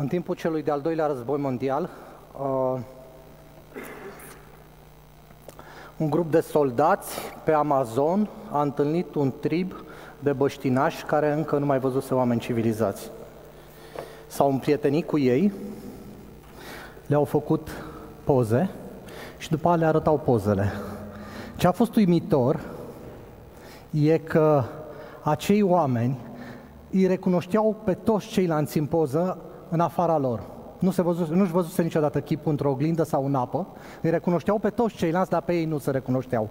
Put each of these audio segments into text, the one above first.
În timpul celui de-al doilea război mondial, uh, un grup de soldați pe Amazon a întâlnit un trib de băștinași care încă nu mai văzuse oameni civilizați. S-au împrietenit cu ei, le-au făcut poze și după aceea le arătau pozele. Ce a fost uimitor e că acei oameni îi recunoșteau pe toți ceilalți în poză în afara lor. Nu se văzuse, nu-și văzuse niciodată chipul într-o oglindă sau în apă, îi recunoșteau pe toți ceilalți, dar pe ei nu se recunoșteau.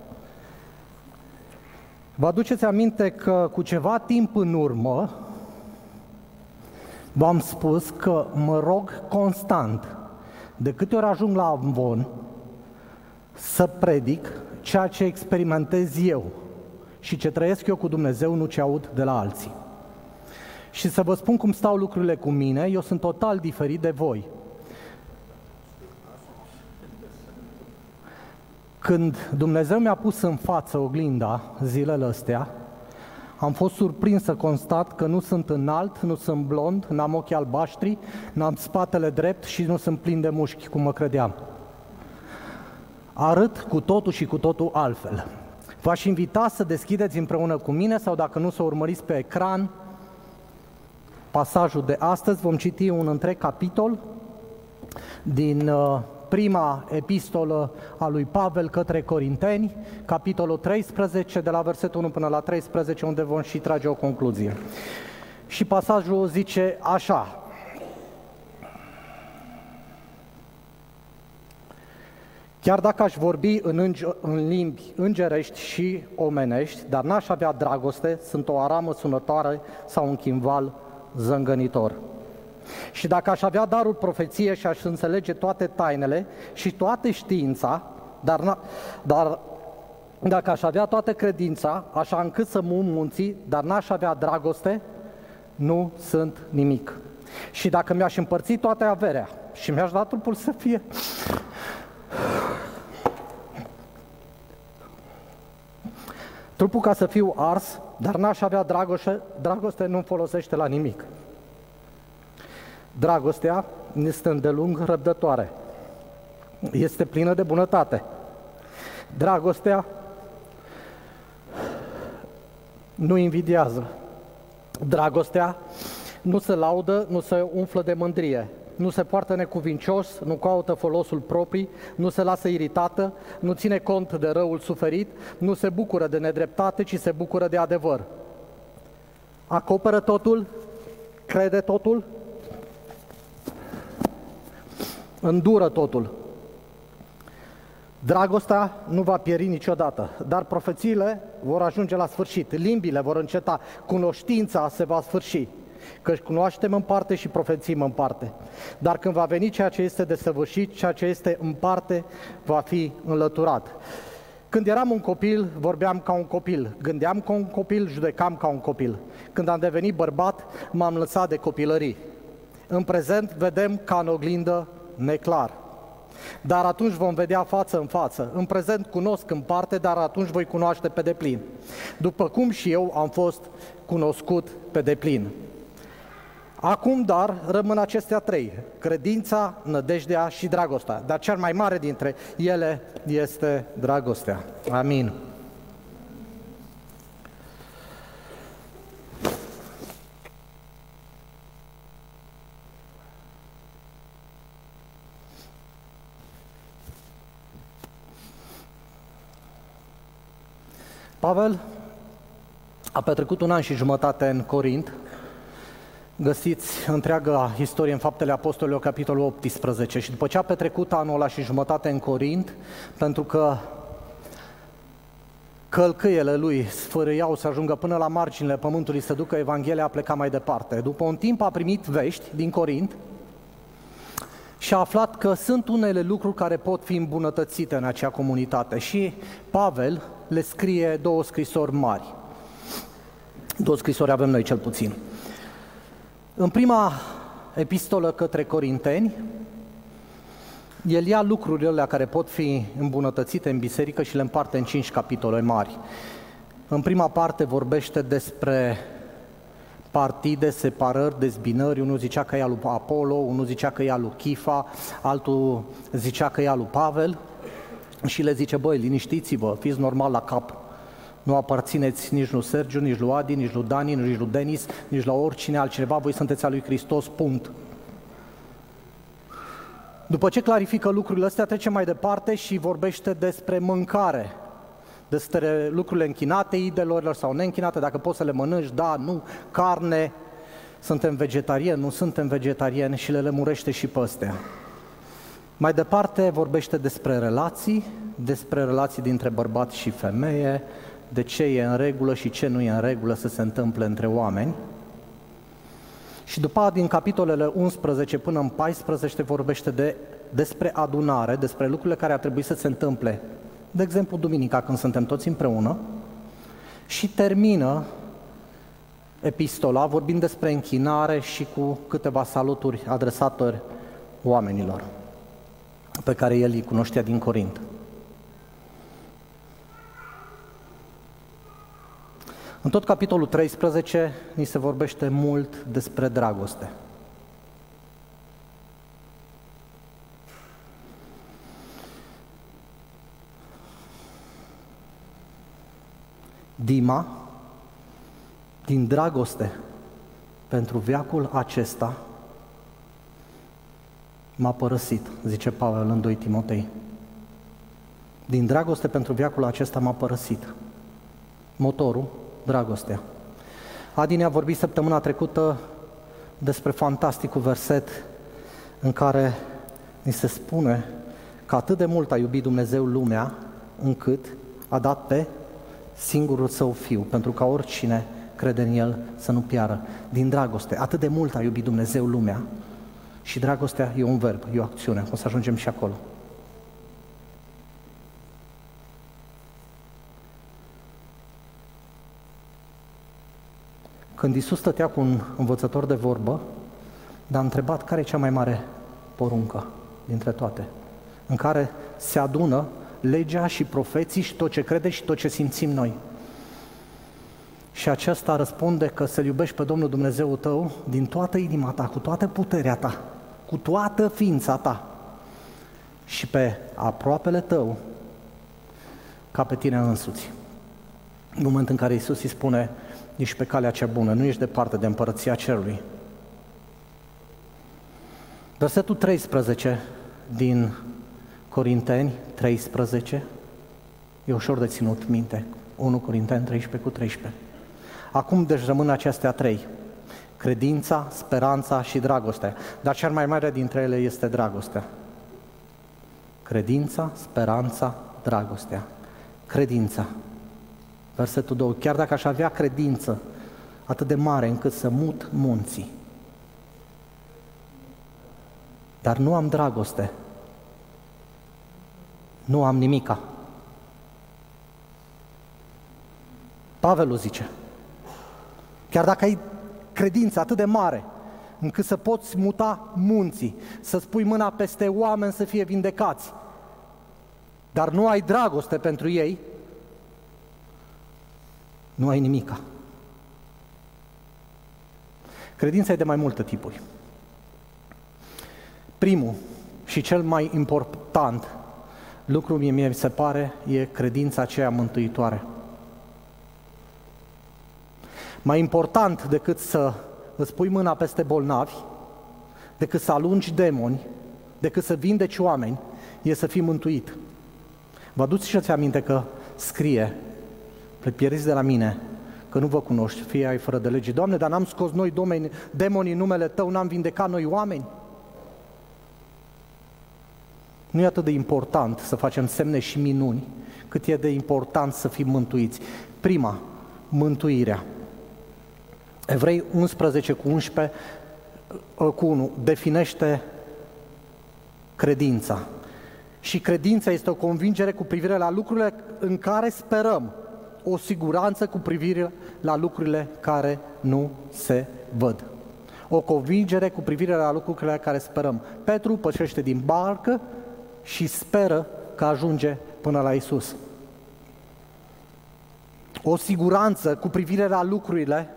Vă aduceți aminte că cu ceva timp în urmă v-am spus că mă rog constant, de câte ori ajung la Amvon, să predic ceea ce experimentez eu și ce trăiesc eu cu Dumnezeu, nu ce aud de la alții. Și să vă spun cum stau lucrurile cu mine, eu sunt total diferit de voi. Când Dumnezeu mi-a pus în față oglinda zilele astea, am fost surprins să constat că nu sunt înalt, nu sunt blond, n-am ochii albaștri, n-am spatele drept și nu sunt plin de mușchi, cum mă credeam. Arăt cu totul și cu totul altfel. V-aș invita să deschideți împreună cu mine sau dacă nu să urmăriți pe ecran pasajul de astăzi. Vom citi un întreg capitol din uh, prima epistolă a lui Pavel către Corinteni, capitolul 13, de la versetul 1 până la 13, unde vom și trage o concluzie. Și pasajul zice așa, Chiar dacă aș vorbi în, înge- în limbi îngerești și omenești, dar n-aș avea dragoste, sunt o aramă sunătoare sau un chimval zângănitor. Și dacă aș avea darul profeție și aș înțelege toate tainele și toată știința, dar, dar dacă aș avea toată credința, așa încât să mă munții, dar n-aș avea dragoste, nu sunt nimic. Și dacă mi-aș împărți toate averea și mi-aș da trupul să fie Trupul ca să fiu ars, dar n-aș avea dragoste, dragoste nu folosește la nimic. Dragostea este îndelung răbdătoare. Este plină de bunătate. Dragostea nu invidiază. Dragostea nu se laudă, nu se umflă de mândrie nu se poartă necuvincios, nu caută folosul proprii, nu se lasă iritată, nu ține cont de răul suferit, nu se bucură de nedreptate, ci se bucură de adevăr. Acoperă totul, crede totul, îndură totul. Dragostea nu va pieri niciodată, dar profețiile vor ajunge la sfârșit, limbile vor înceta, cunoștința se va sfârși căci cunoaștem în parte și profețim în parte. Dar când va veni ceea ce este desăvârșit, ceea ce este în parte, va fi înlăturat. Când eram un copil, vorbeam ca un copil, gândeam ca un copil, judecam ca un copil. Când am devenit bărbat, m-am lăsat de copilării. În prezent vedem ca în oglindă neclar. Dar atunci vom vedea față în față. În prezent cunosc în parte, dar atunci voi cunoaște pe deplin. După cum și eu am fost cunoscut pe deplin. Acum, dar, rămân acestea trei, credința, nădejdea și dragostea. Dar cel mai mare dintre ele este dragostea. Amin. Pavel a petrecut un an și jumătate în Corint, Găsiți întreaga istorie în Faptele Apostolilor, capitolul 18. Și după ce a petrecut anul ăla și jumătate în Corint, pentru că călcâiele lui sfărâiau să ajungă până la marginile pământului să ducă Evanghelia, a plecat mai departe. După un timp a primit vești din Corint și a aflat că sunt unele lucruri care pot fi îmbunătățite în acea comunitate. Și Pavel le scrie două scrisori mari. Două scrisori avem noi cel puțin. În prima epistolă către Corinteni, el ia lucrurile care pot fi îmbunătățite în biserică și le împarte în cinci capitole mari. În prima parte vorbește despre partide, separări, dezbinări, unul zicea că e al lui Apollo, unul zicea că e al lui Chifa, altul zicea că e al lui Pavel și le zice, băi, liniștiți-vă, fiți normal la cap, nu aparțineți nici lui Sergiu, nici lui Adi, nici lui Dani, nici lui Denis, nici la oricine altcineva, voi sunteți al lui Hristos, punct. După ce clarifică lucrurile astea, trece mai departe și vorbește despre mâncare, despre lucrurile închinate idelor sau neînchinate, dacă poți să le mănânci, da, nu, carne, suntem vegetariani, nu suntem vegetariani și le lămurește și pe astea. Mai departe vorbește despre relații, despre relații dintre bărbat și femeie, de ce e în regulă și ce nu e în regulă să se întâmple între oameni. Și după din capitolele 11 până în 14 vorbește de, despre adunare, despre lucrurile care ar trebui să se întâmple, de exemplu duminica când suntem toți împreună, și termină epistola vorbind despre închinare și cu câteva saluturi adresate oamenilor pe care el îi cunoștea din Corint. În tot capitolul 13 ni se vorbește mult despre dragoste. Dima, din dragoste pentru viacul acesta, m-a părăsit, zice Pavel în 2 Timotei. Din dragoste pentru viacul acesta m-a părăsit. Motorul, dragostea. Adi ne-a vorbit săptămâna trecută despre fantasticul verset în care ni se spune că atât de mult a iubit Dumnezeu lumea încât a dat pe singurul său fiu, pentru ca oricine crede în el să nu piară. Din dragoste, atât de mult a iubit Dumnezeu lumea și dragostea e un verb, e o acțiune. O să ajungem și acolo. Când Isus stătea cu un învățător de vorbă, dar a întrebat care e cea mai mare poruncă dintre toate, în care se adună legea și profeții și tot ce crede și tot ce simțim noi. Și acesta răspunde că să-L iubești pe Domnul Dumnezeu tău din toată inima ta, cu toată puterea ta, cu toată ființa ta și pe aproapele tău ca pe tine însuți. În momentul în care Isus îi spune, ești pe calea cea bună, nu ești departe de împărăția cerului. Versetul 13 din Corinteni 13, e ușor de ținut minte, 1 Corinteni 13 cu 13. Acum deci rămân acestea trei, credința, speranța și dragostea. Dar cea mai mare dintre ele este dragostea. Credința, speranța, dragostea. Credința. Versetul 2. Chiar dacă aș avea credință atât de mare încât să mut munții, dar nu am dragoste, nu am nimica. Pavel o zice. Chiar dacă ai credință atât de mare, încât să poți muta munții, să spui mâna peste oameni să fie vindecați, dar nu ai dragoste pentru ei, nu ai nimica. Credința e de mai multe tipuri. Primul și cel mai important lucru mie mi se pare e credința aceea mântuitoare. Mai important decât să îți pui mâna peste bolnavi, decât să alungi demoni, decât să vindeci oameni, e să fii mântuit. Vă aduți și aminte că scrie pieriți de la mine, că nu vă cunoști, fie ai fără de lege. Doamne, dar n-am scos noi domeni, demonii în numele Tău, n-am vindecat noi oameni? Nu e atât de important să facem semne și minuni, cât e de important să fim mântuiți. Prima, mântuirea. Evrei 11 cu 11 cu 1 definește credința. Și credința este o convingere cu privire la lucrurile în care sperăm, o siguranță cu privire la lucrurile care nu se văd. O convingere cu privire la lucrurile care sperăm. Petru pășește din barcă și speră că ajunge până la Isus. O siguranță cu privire la lucrurile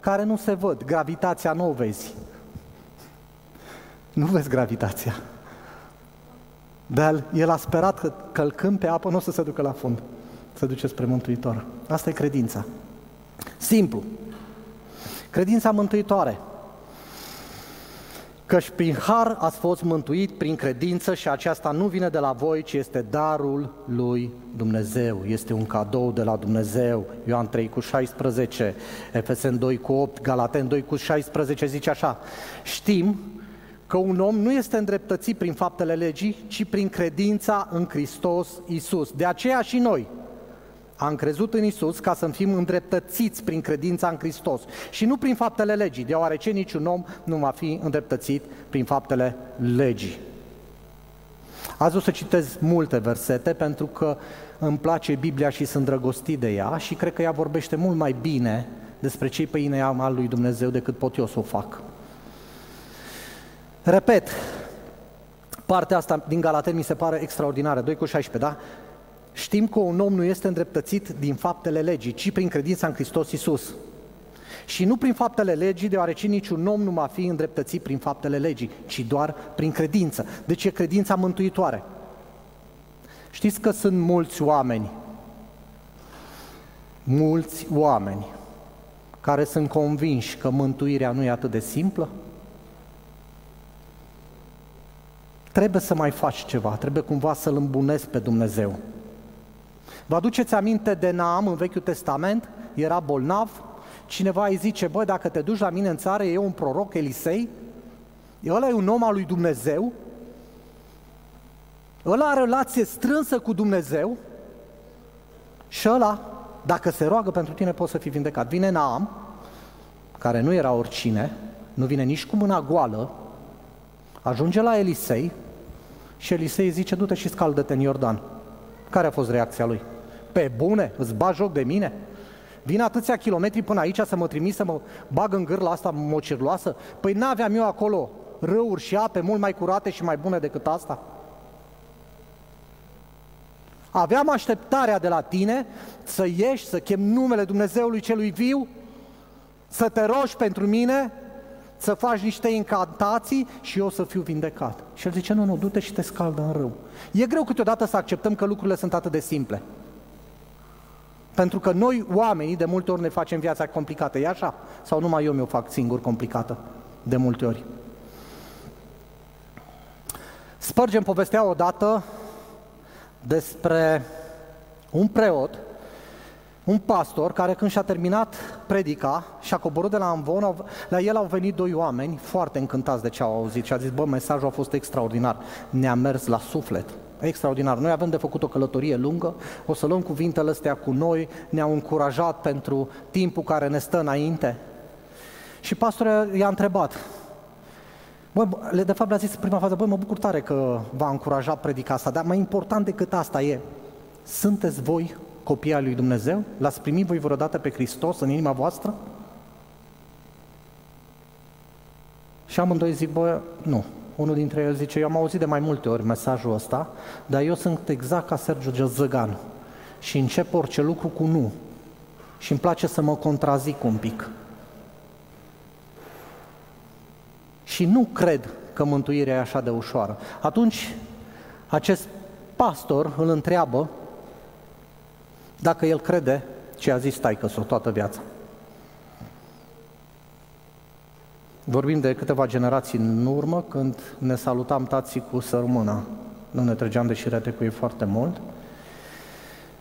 care nu se văd. Gravitația nu o vezi. Nu vezi gravitația. Dar el a sperat că călcând pe apă nu o să se ducă la fund. Să duce spre Mântuitor. Asta e credința. Simplu. Credința mântuitoare. Căci prin har ați fost mântuit prin credință și aceasta nu vine de la voi, ci este darul lui Dumnezeu. Este un cadou de la Dumnezeu. Ioan 3 cu 16, Efesen 2 cu 8, Galaten 2 cu 16 zice așa. Știm că un om nu este îndreptățit prin faptele legii, ci prin credința în Hristos Isus. De aceea și noi, am crezut în Isus ca să fim îndreptățiți prin credința în Hristos și nu prin faptele legii, deoarece niciun om nu va fi îndreptățit prin faptele legii. Azi o să citez multe versete pentru că îmi place Biblia și sunt drăgostit de ea și cred că ea vorbește mult mai bine despre cei pe inea al lui Dumnezeu decât pot eu să o fac. Repet, partea asta din Galaten mi se pare extraordinară, 2 cu 16, da? Știm că un om nu este îndreptățit din faptele legii, ci prin credința în Hristos Isus. Și nu prin faptele legii, deoarece niciun om nu va fi îndreptățit prin faptele legii, ci doar prin credință. Deci e credința mântuitoare. Știți că sunt mulți oameni, mulți oameni care sunt convinși că mântuirea nu e atât de simplă? Trebuie să mai faci ceva, trebuie cumva să-L îmbunezi pe Dumnezeu. Vă aduceți aminte de Naam în Vechiul Testament? Era bolnav, cineva îi zice, băi, dacă te duci la mine în țară, e un proroc, Elisei, ăla e un om al lui Dumnezeu, ăla are relație strânsă cu Dumnezeu și ăla, dacă se roagă pentru tine, poți să fii vindecat. Vine Naam, care nu era oricine, nu vine nici cu mâna goală, ajunge la Elisei și Elisei zice, du-te și scaldă-te în Iordan. Care a fost reacția lui? Pe bune? Îți bagi joc de mine? Vin atâția kilometri până aici să mă trimis să mă bag în gârla asta mocirloasă? Păi n-aveam eu acolo râuri și ape mult mai curate și mai bune decât asta? Aveam așteptarea de la tine să ieși, să chem numele Dumnezeului celui viu, să te rogi pentru mine, să faci niște incantații și eu să fiu vindecat. Și el zice, nu, nu, du-te și te scaldă în râu. E greu câteodată să acceptăm că lucrurile sunt atât de simple. Pentru că noi, oamenii, de multe ori ne facem viața complicată. E așa? Sau numai eu mi-o fac singur complicată? De multe ori. Spurgeon povestea odată despre un preot, un pastor care când și-a terminat predica și a coborât de la Amvon, la el au venit doi oameni foarte încântați de ce au auzit și a zis, bă, mesajul a fost extraordinar, ne-a mers la suflet extraordinar. Noi avem de făcut o călătorie lungă, o să luăm cuvintele astea cu noi, ne-au încurajat pentru timpul care ne stă înainte. Și pastorul i-a întrebat, Bă, de fapt le-a zis prima fază, băi, mă bucur tare că v-a încurajat predica asta, dar mai important decât asta e, sunteți voi copii al lui Dumnezeu? L-ați primit voi vreodată pe Hristos în inima voastră? Și amândoi zic, bă, nu, unul dintre ei zice, eu am auzit de mai multe ori mesajul ăsta, dar eu sunt exact ca Sergiu Zăgan și încep orice lucru cu nu. Și îmi place să mă contrazic un pic. Și nu cred că mântuirea e așa de ușoară. Atunci, acest pastor îl întreabă dacă el crede ce a zis taică o toată viața. Vorbim de câteva generații în urmă, când ne salutam tații cu sărmâna. Nu ne trăgeam de șirete cu ei foarte mult.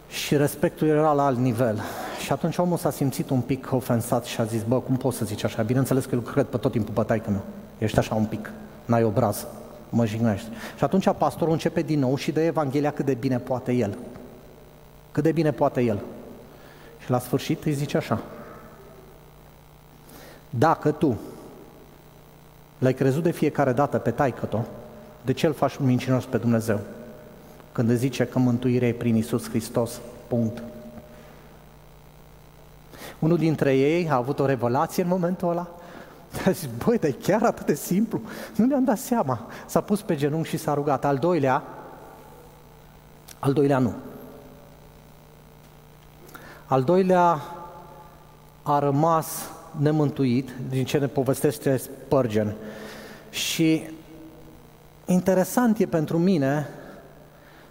Și respectul era la alt nivel. Și atunci omul s-a simțit un pic ofensat și a zis, bă, cum poți să zici așa? Bineînțeles că eu cred pe tot timpul pe taică meu. Ești așa un pic, n-ai obraz, mă jignești. Și atunci pastorul începe din nou și de Evanghelia cât de bine poate el. Cât de bine poate el. Și la sfârșit îi zice așa, dacă tu L-ai crezut de fiecare dată pe taică de ce îl faci mincinos pe Dumnezeu? Când îți zice că mântuirea e prin Isus Hristos, punct. Unul dintre ei a avut o revelație în momentul ăla, a zis, băi, dar e chiar atât de simplu. Nu ne-am dat seama. S-a pus pe genunchi și s-a rugat. Al doilea, al doilea nu. Al doilea a rămas nemântuit, din ce ne povestește Spurgeon. Și interesant e pentru mine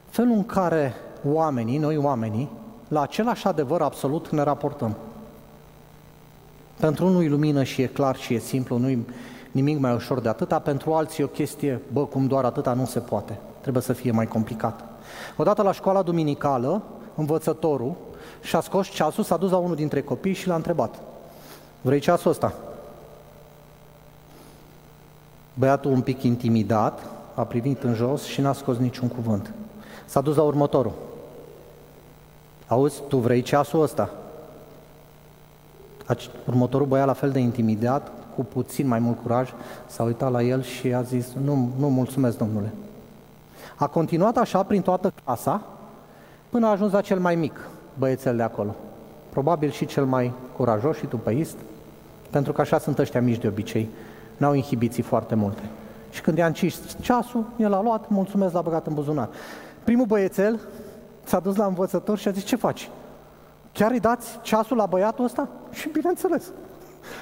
felul în care oamenii, noi oamenii, la același adevăr absolut ne raportăm. Pentru unul e lumină și e clar și e simplu, nu e nimic mai ușor de atâta, pentru alții e o chestie, bă, cum doar atâta nu se poate, trebuie să fie mai complicat. Odată la școala duminicală, învățătorul și-a scos ceasul, s-a dus la unul dintre copii și l-a întrebat, vrei ceasul ăsta? Băiatul un pic intimidat a privit în jos și n-a scos niciun cuvânt. S-a dus la următorul. Auzi, tu vrei ceasul ăsta? Următorul băiat la fel de intimidat, cu puțin mai mult curaj, s-a uitat la el și a zis, nu, nu mulțumesc, domnule. A continuat așa prin toată clasa, până a ajuns la cel mai mic băiețel de acolo. Probabil și cel mai curajos și tupeist, pentru că așa sunt ăștia mici de obicei, n-au inhibiții foarte multe. Și când i-a încis ceasul, el a luat, mulțumesc, l-a băgat în buzunar. Primul băiețel s-a dus la învățător și a zis, ce faci? Chiar îi dați ceasul la băiatul ăsta? Și bineînțeles,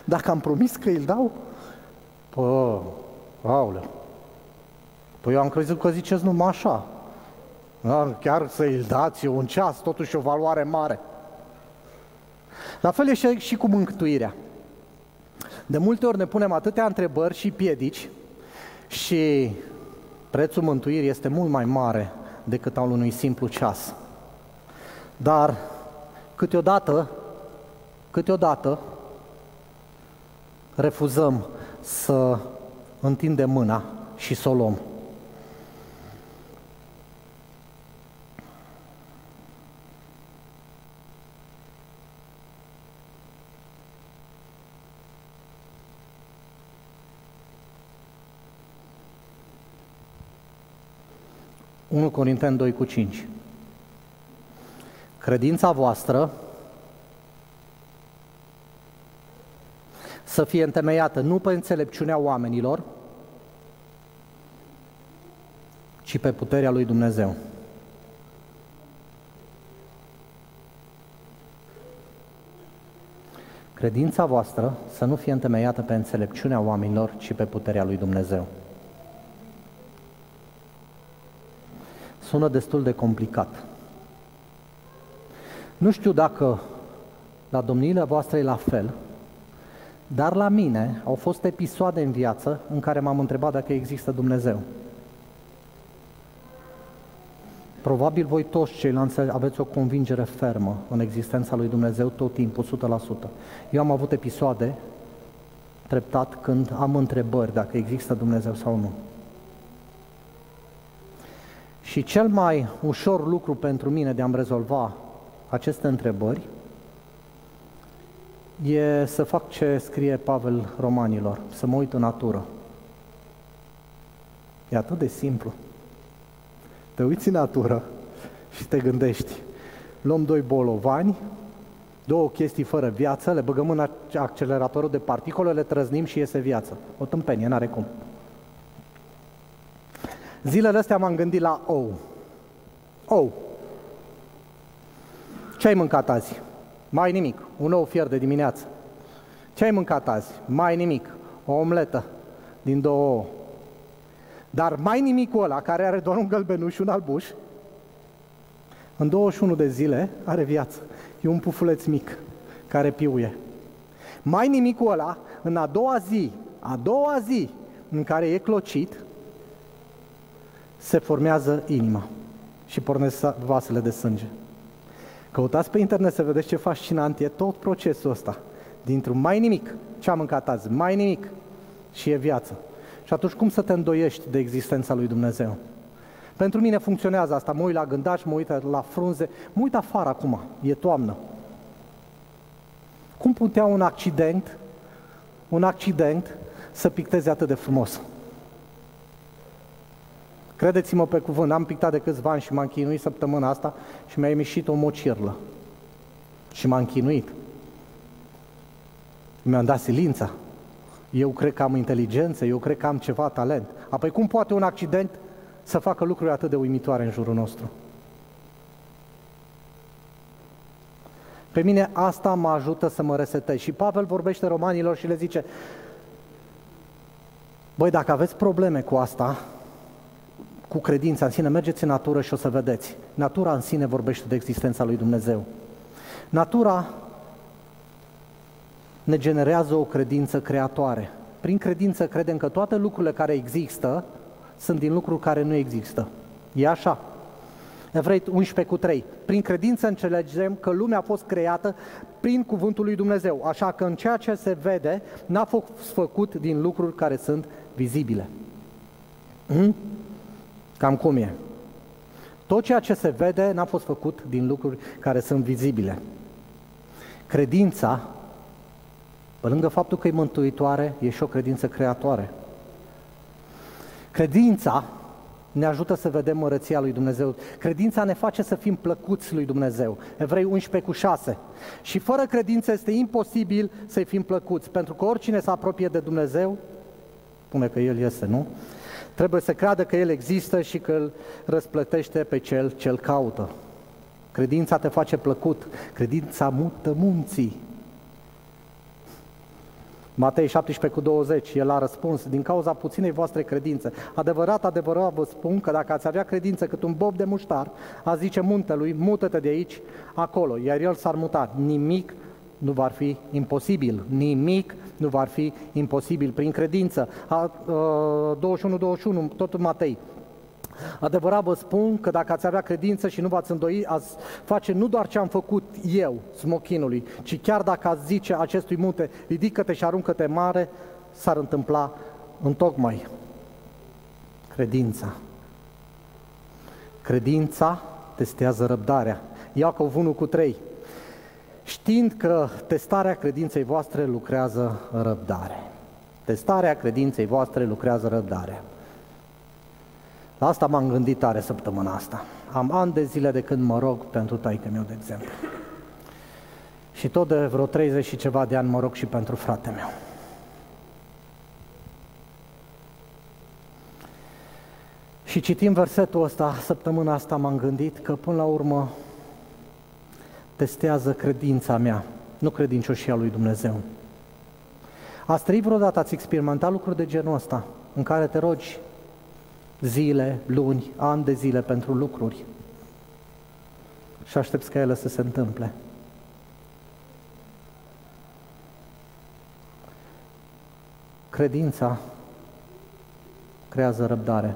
dacă am promis că îl dau, pă, aule, păi eu am crezut că ziceți numai așa. Da, chiar să îl dați un ceas, totuși o valoare mare. La fel e și, și cu mântuirea. De multe ori ne punem atâtea întrebări și piedici și prețul mântuirii este mult mai mare decât al unui simplu ceas. Dar câteodată, câteodată refuzăm să întindem mâna și să o luăm. 1 Corinteni 2 cu 5. Credința voastră să fie întemeiată nu pe înțelepciunea oamenilor, ci pe puterea lui Dumnezeu. Credința voastră să nu fie întemeiată pe înțelepciunea oamenilor, ci pe puterea lui Dumnezeu. Sună destul de complicat. Nu știu dacă la domniile voastre e la fel, dar la mine au fost episoade în viață în care m-am întrebat dacă există Dumnezeu. Probabil voi toți ceilalți aveți o convingere fermă în existența lui Dumnezeu tot timpul, 100%. Eu am avut episoade treptat când am întrebări dacă există Dumnezeu sau nu. Și cel mai ușor lucru pentru mine de a-mi rezolva aceste întrebări e să fac ce scrie Pavel Romanilor, să mă uit în natură. E atât de simplu. Te uiți în natură și te gândești, luăm doi bolovani, două chestii fără viață, le băgăm în acceleratorul de particule, le trăznim și iese viață. O tâmpenie, n-are cum. Zilele astea m-am gândit la ou. Ou. Ce ai mâncat azi? Mai nimic. Un ou fier de dimineață. Ce ai mâncat azi? Mai nimic. O omletă din două ouă. Dar mai nimicul ăla, care are doar un gălbenuș și un albuș, în 21 de zile are viață. E un pufuleț mic care piuie. Mai nimicul ăla, în a doua zi, a doua zi în care e clocit, se formează inima și pornesc vasele de sânge. Căutați pe internet să vedeți ce fascinant e tot procesul ăsta. Dintr-un mai nimic, ce am mâncat azi, mai nimic și e viață. Și atunci cum să te îndoiești de existența lui Dumnezeu? Pentru mine funcționează asta, mă uit la gândaci, mă uit la frunze, mă uit afară acum, e toamnă. Cum putea un accident, un accident să picteze atât de frumos? Credeți-mă pe cuvânt, am pictat de câțiva ani și m-am chinuit săptămâna asta și mi-a ieșit o mocirlă. Și m-am chinuit. Mi-am dat silința. Eu cred că am inteligență, eu cred că am ceva talent. Apoi cum poate un accident să facă lucruri atât de uimitoare în jurul nostru? Pe mine asta mă ajută să mă resetez. Și Pavel vorbește romanilor și le zice, băi, dacă aveți probleme cu asta, cu credința în sine, mergeți în natură și o să vedeți. Natura în sine vorbește de existența lui Dumnezeu. Natura ne generează o credință creatoare. Prin credință credem că toate lucrurile care există sunt din lucruri care nu există. E așa. Evrei 11 cu 3. Prin credință înțelegem că lumea a fost creată prin cuvântul lui Dumnezeu, așa că în ceea ce se vede n-a fost făcut din lucruri care sunt vizibile. Hmm? Cam cum e? Tot ceea ce se vede n-a fost făcut din lucruri care sunt vizibile. Credința, pe lângă faptul că e mântuitoare, e și o credință creatoare. Credința ne ajută să vedem mărăția lui Dumnezeu. Credința ne face să fim plăcuți lui Dumnezeu. Evrei 11 cu 6. Și fără credință este imposibil să-i fim plăcuți, pentru că oricine se apropie de Dumnezeu, spune că El este, nu? Trebuie să creadă că El există și că îl răsplătește pe cel ce îl caută. Credința te face plăcut, credința mută munții. Matei 17 cu 20, el a răspuns, din cauza puținei voastre credințe. Adevărat, adevărat vă spun că dacă ați avea credință cât un bob de muștar, a zice muntelui, mută-te de aici, acolo, iar el s-ar muta. Nimic nu va fi imposibil. Nimic nu va fi imposibil prin credință. 21-21, tot în Matei. Adevărat vă spun că dacă ați avea credință și nu v-ați îndoi, ați face nu doar ce am făcut eu, smochinului, ci chiar dacă ați zice acestui munte, ridică-te și aruncă-te mare, s-ar întâmpla în tocmai credința. Credința testează răbdarea. Iacov 1 cu 3 știind că testarea credinței voastre lucrează răbdare. Testarea credinței voastre lucrează răbdare. La asta m-am gândit tare săptămâna asta. Am ani de zile de când mă rog pentru taică meu, de exemplu. Și tot de vreo 30 și ceva de ani mă rog și pentru frate meu. Și citim versetul ăsta, săptămâna asta m-am gândit că până la urmă testează credința mea, nu credincioșia lui Dumnezeu. Ați trăit vreodată, ați experimentat lucruri de genul ăsta, în care te rogi zile, luni, ani de zile pentru lucruri și aștepți ca ele să se întâmple. Credința creează răbdare.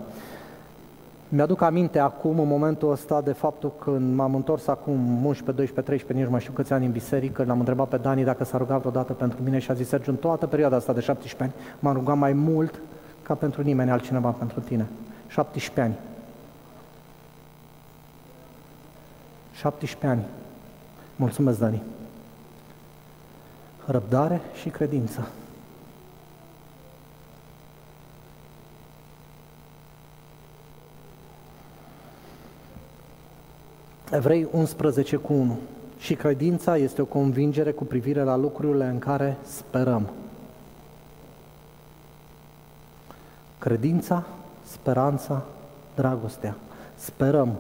Mi-aduc aminte acum, în momentul ăsta, de faptul când m-am întors acum 11, 12, 13, nici mai știu câți ani în biserică, l-am întrebat pe Dani dacă s-a rugat vreodată pentru mine și a zis, Sergiu, în toată perioada asta de 17 ani m-am rugat mai mult ca pentru nimeni altcineva pentru tine. 17 ani. 17 ani. Mulțumesc, Dani. Răbdare și credință. Evrei 11 cu 1. Și credința este o convingere cu privire la lucrurile în care sperăm. Credința, speranța, dragostea. Sperăm.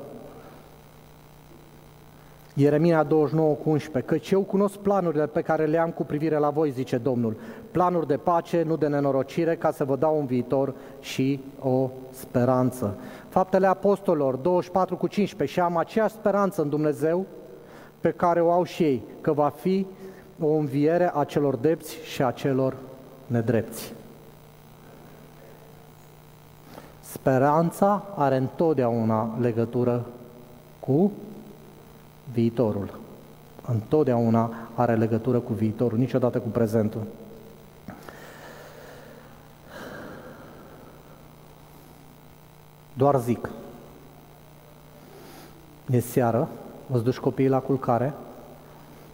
Ieremia 29 cu 11, căci eu cunosc planurile pe care le am cu privire la voi, zice Domnul, planuri de pace, nu de nenorocire, ca să vă dau un viitor și o speranță. Faptele Apostolilor 24 cu 15, și am aceeași speranță în Dumnezeu pe care o au și ei, că va fi o înviere a celor depți și a celor nedrepți. Speranța are întotdeauna legătură cu viitorul. Întotdeauna are legătură cu viitorul, niciodată cu prezentul. Doar zic. E seară, îți duci copiii la culcare,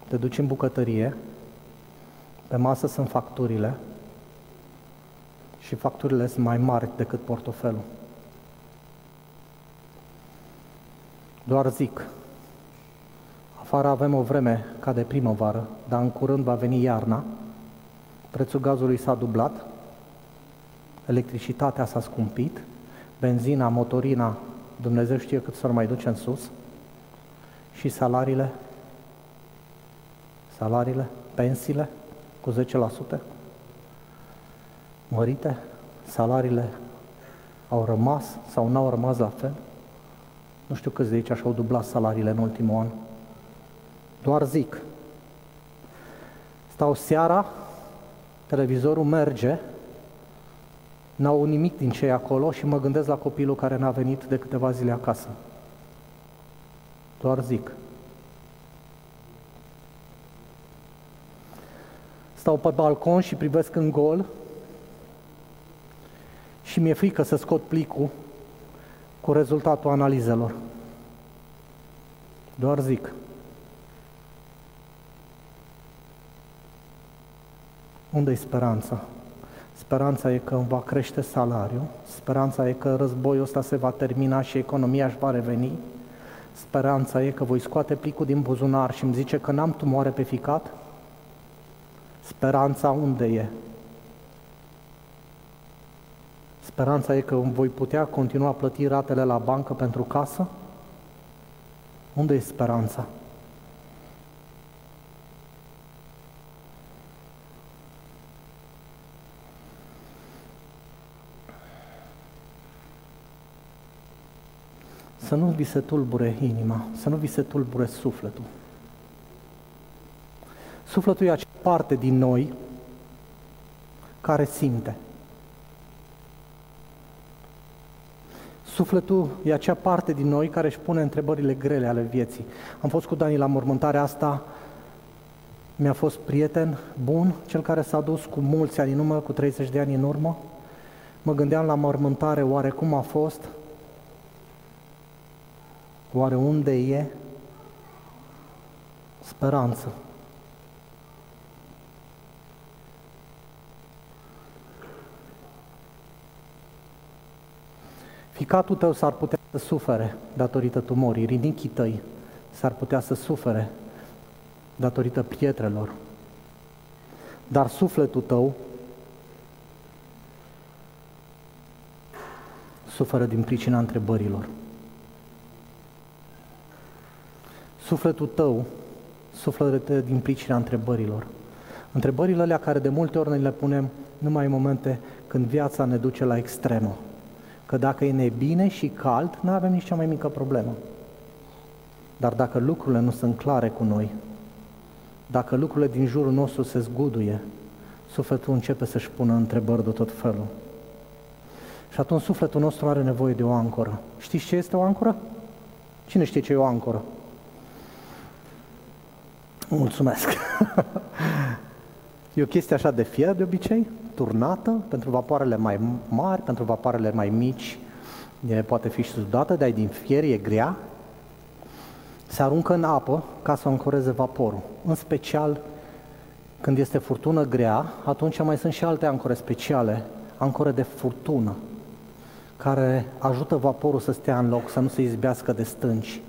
te duci în bucătărie, pe masă sunt facturile și facturile sunt mai mari decât portofelul. Doar zic, afară avem o vreme ca de primăvară, dar în curând va veni iarna, prețul gazului s-a dublat, electricitatea s-a scumpit, benzina, motorina, Dumnezeu știe cât să mai duce în sus, și salariile salariile, pensiile cu 10%, mărite, salariile au rămas sau n-au rămas la fel. Nu știu câți de aici așa au dublat salariile în ultimul an. Doar zic. Stau seara, televizorul merge, n-au nimic din ce acolo și mă gândesc la copilul care n-a venit de câteva zile acasă. Doar zic. Stau pe balcon și privesc în gol și mi-e frică să scot plicul cu rezultatul analizelor. Doar zic. Unde e speranța? Speranța e că îmi va crește salariul, speranța e că războiul ăsta se va termina și economia își va reveni, speranța e că voi scoate plicul din buzunar și îmi zice că n-am tumoare pe ficat, speranța unde e? Speranța e că voi putea continua plăti ratele la bancă pentru casă? Unde e speranța? Să nu vi se tulbure inima, să nu vi se tulbure sufletul. Sufletul e acea parte din noi care simte. Sufletul e acea parte din noi care își pune întrebările grele ale vieții. Am fost cu Dani la mormântarea asta, mi-a fost prieten bun, cel care s-a dus cu mulți ani în urmă, cu 30 de ani în urmă. Mă gândeam la mormântare, oare cum a fost? Oare unde e? Speranță. Ficatul tău s-ar putea să sufere datorită tumorii, rinichii tăi s-ar putea să sufere datorită pietrelor, dar sufletul tău suferă din pricina întrebărilor. Sufletul tău suferă din pricina întrebărilor. Întrebările alea care de multe ori ne le punem numai în momente când viața ne duce la extremă. Că dacă e nebine și cald, nu avem nici cea mai mică problemă. Dar dacă lucrurile nu sunt clare cu noi, dacă lucrurile din jurul nostru se zguduie, sufletul începe să-și pună întrebări de tot felul. Și atunci sufletul nostru are nevoie de o ancoră. Știți ce este o ancoră? Cine știe ce e o ancoră? Mulțumesc! e o chestie așa de fier de obicei, turnată pentru vapoarele mai mari, pentru vapoarele mai mici, e, poate fi și sudată, dar e din fier, e grea, se aruncă în apă ca să ancoreze vaporul. În special când este furtună grea, atunci mai sunt și alte ancore speciale, ancore de furtună, care ajută vaporul să stea în loc, să nu se izbească de stânci.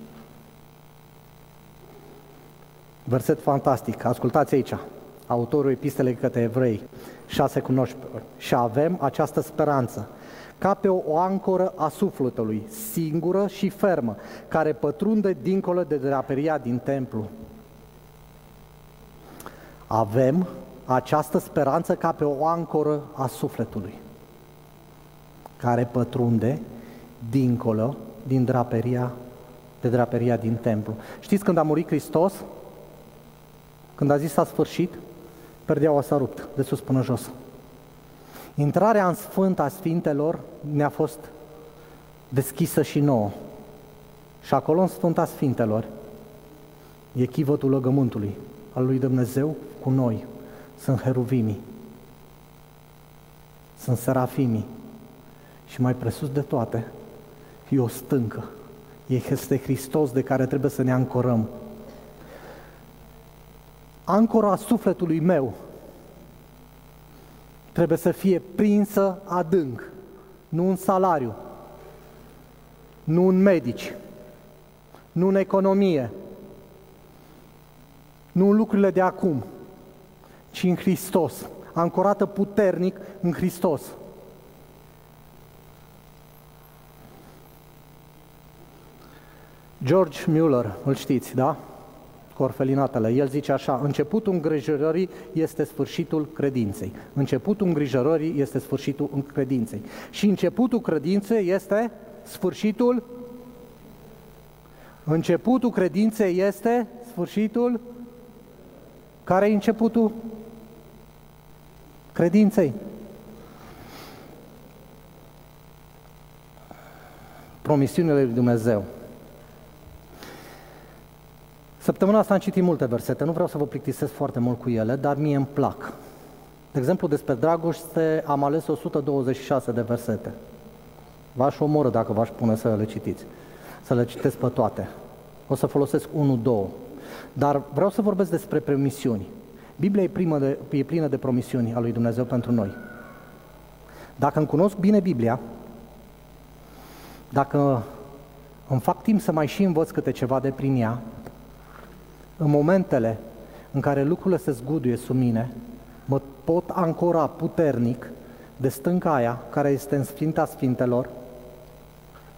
Verset fantastic, ascultați aici, autorul epistelei către evrei, 6 cu 19. Și avem această speranță, ca pe o ancoră a sufletului, singură și fermă, care pătrunde dincolo de draperia din templu. Avem această speranță ca pe o ancoră a sufletului, care pătrunde dincolo din draperia, de draperia din templu. Știți când a murit Hristos? Când a zis s-a sfârșit, perdeaua s-a rupt de sus până jos. Intrarea în Sfânt a Sfintelor ne-a fost deschisă și nouă. Și acolo în Sfânta Sfintelor e chivătul legământului al lui Dumnezeu cu noi. Sunt heruvimii, sunt serafimii și mai presus de toate e o stâncă. Este Hristos de care trebuie să ne ancorăm ancora sufletului meu trebuie să fie prinsă adânc, nu în salariu, nu în medici, nu în economie, nu în lucrurile de acum, ci în Hristos, ancorată puternic în Hristos. George Mueller, îl știți, da? Cu orfelinatele. El zice așa, începutul îngrijorării este sfârșitul credinței. Începutul îngrijorării este sfârșitul credinței. Și începutul credinței este sfârșitul Începutul credinței este sfârșitul care e începutul credinței? Promisiunile lui Dumnezeu. Săptămâna asta am citit multe versete, nu vreau să vă plictisesc foarte mult cu ele, dar mie îmi plac. De exemplu, despre dragoste am ales 126 de versete. V-aș omoră dacă v-aș pune să le citiți, să le citesc pe toate. O să folosesc unul, două. Dar vreau să vorbesc despre promisiuni. Biblia e, primă de, e plină de promisiuni a lui Dumnezeu pentru noi. Dacă îmi cunosc bine Biblia, dacă îmi fac timp să mai și învăț câte ceva de prin ea, în momentele în care lucrurile se zguduie sub mine, mă pot ancora puternic de stânca aia care este în Sfinta Sfintelor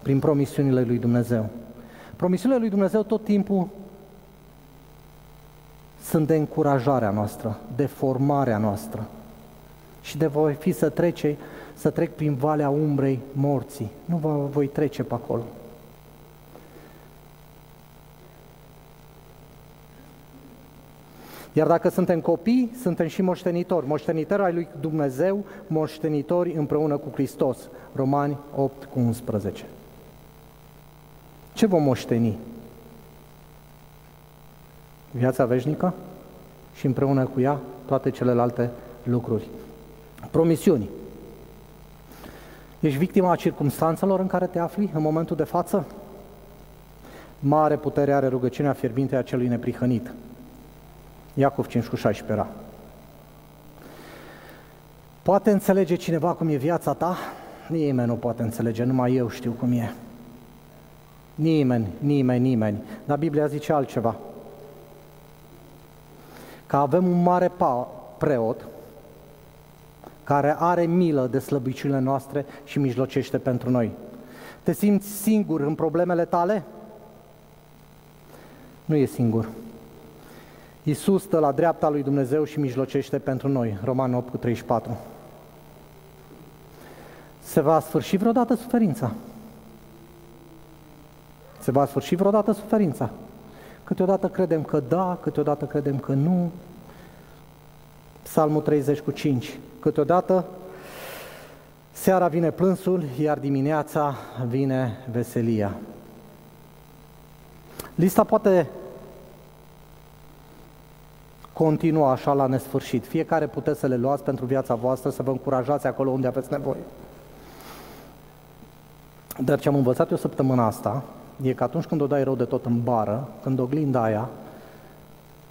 prin promisiunile lui Dumnezeu. Promisiunile lui Dumnezeu tot timpul sunt de încurajarea noastră, de formarea noastră și de voi fi să trece, să trec prin valea umbrei morții. Nu vă voi trece pe acolo. Iar dacă suntem copii, suntem și moștenitori. Moștenitori ai lui Dumnezeu, moștenitori împreună cu Hristos. Romani 8 cu 11. Ce vom moșteni? Viața veșnică și împreună cu ea toate celelalte lucruri. Promisiuni. Ești victima a circumstanțelor în care te afli în momentul de față? Mare putere are rugăciunea fierbinte a celui neprihănit. Iacov 5 cu 16 era. Poate înțelege cineva cum e viața ta? Nimeni nu poate înțelege, numai eu știu cum e. Nimeni, nimeni, nimeni. Dar Biblia zice altceva. Că avem un mare preot care are milă de slăbiciunile noastre și mijlocește pentru noi. Te simți singur în problemele tale? Nu e singur. Iisus stă la dreapta lui Dumnezeu și mijlocește pentru noi. Roman 8 cu 34. Se va sfârși vreodată suferința. Se va sfârși vreodată suferința. Câteodată credem că da, câteodată credem că nu. Psalmul 30 cu 5. Câteodată seara vine plânsul, iar dimineața vine veselia. Lista poate continua așa la nesfârșit. Fiecare puteți să le luați pentru viața voastră, să vă încurajați acolo unde aveți nevoie. Dar ce am învățat eu săptămâna asta e că atunci când o dai rău de tot în bară, când oglinda aia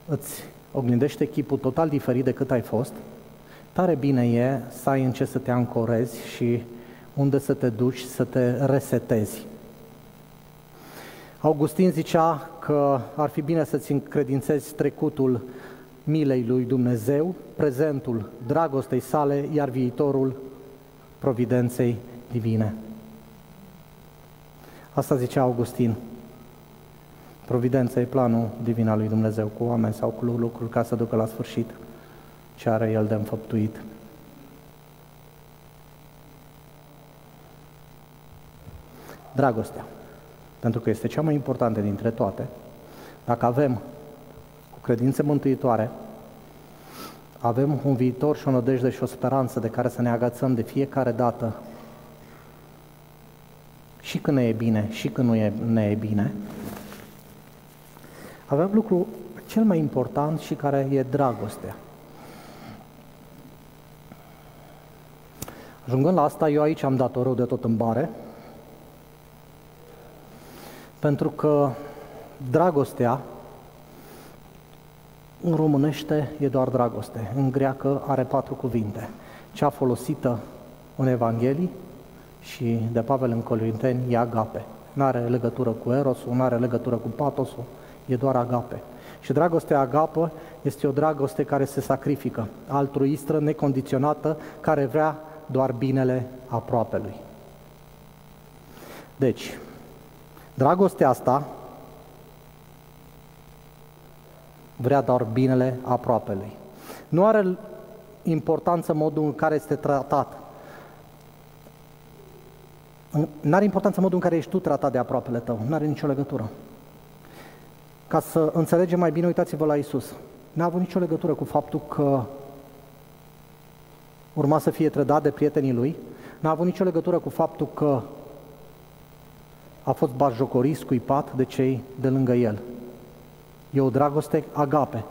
îți oglindește chipul total diferit decât ai fost, tare bine e să ai în ce să te ancorezi și unde să te duci, să te resetezi. Augustin zicea că ar fi bine să-ți încredințezi trecutul milei lui Dumnezeu, prezentul dragostei sale, iar viitorul providenței divine. Asta zicea Augustin. Providența e planul divin al lui Dumnezeu cu oameni sau cu lucruri ca să ducă la sfârșit ce are El de înfăptuit. Dragostea. Pentru că este cea mai importantă dintre toate. Dacă avem cu credințe mântuitoare, avem un viitor și o nădejde și o speranță de care să ne agățăm de fiecare dată și când ne e bine și când nu e, ne e bine, avem lucru cel mai important și care e dragostea. Ajungând la asta, eu aici am dat o rău de tot în bare, pentru că dragostea în românește e doar dragoste, în greacă are patru cuvinte. Cea folosită în Evanghelie, și de Pavel în Corinteni e agape. Nu are legătură cu erosul, nu are legătură cu patosul, e doar agape. Și dragostea agapă este o dragoste care se sacrifică, altruistră, necondiționată, care vrea doar binele aproapelui. Deci, dragostea asta vrea doar binele aproapelui. Nu are importanță modul în care este tratat. Nu are importanță modul în care ești tu tratat de aproapele tău. Nu are nicio legătură. Ca să înțelegem mai bine, uitați-vă la Isus. N-a avut nicio legătură cu faptul că urma să fie trădat de prietenii lui, n-a avut nicio legătură cu faptul că a fost batjocorit, scuipat de cei de lângă el. E o dragoste agape,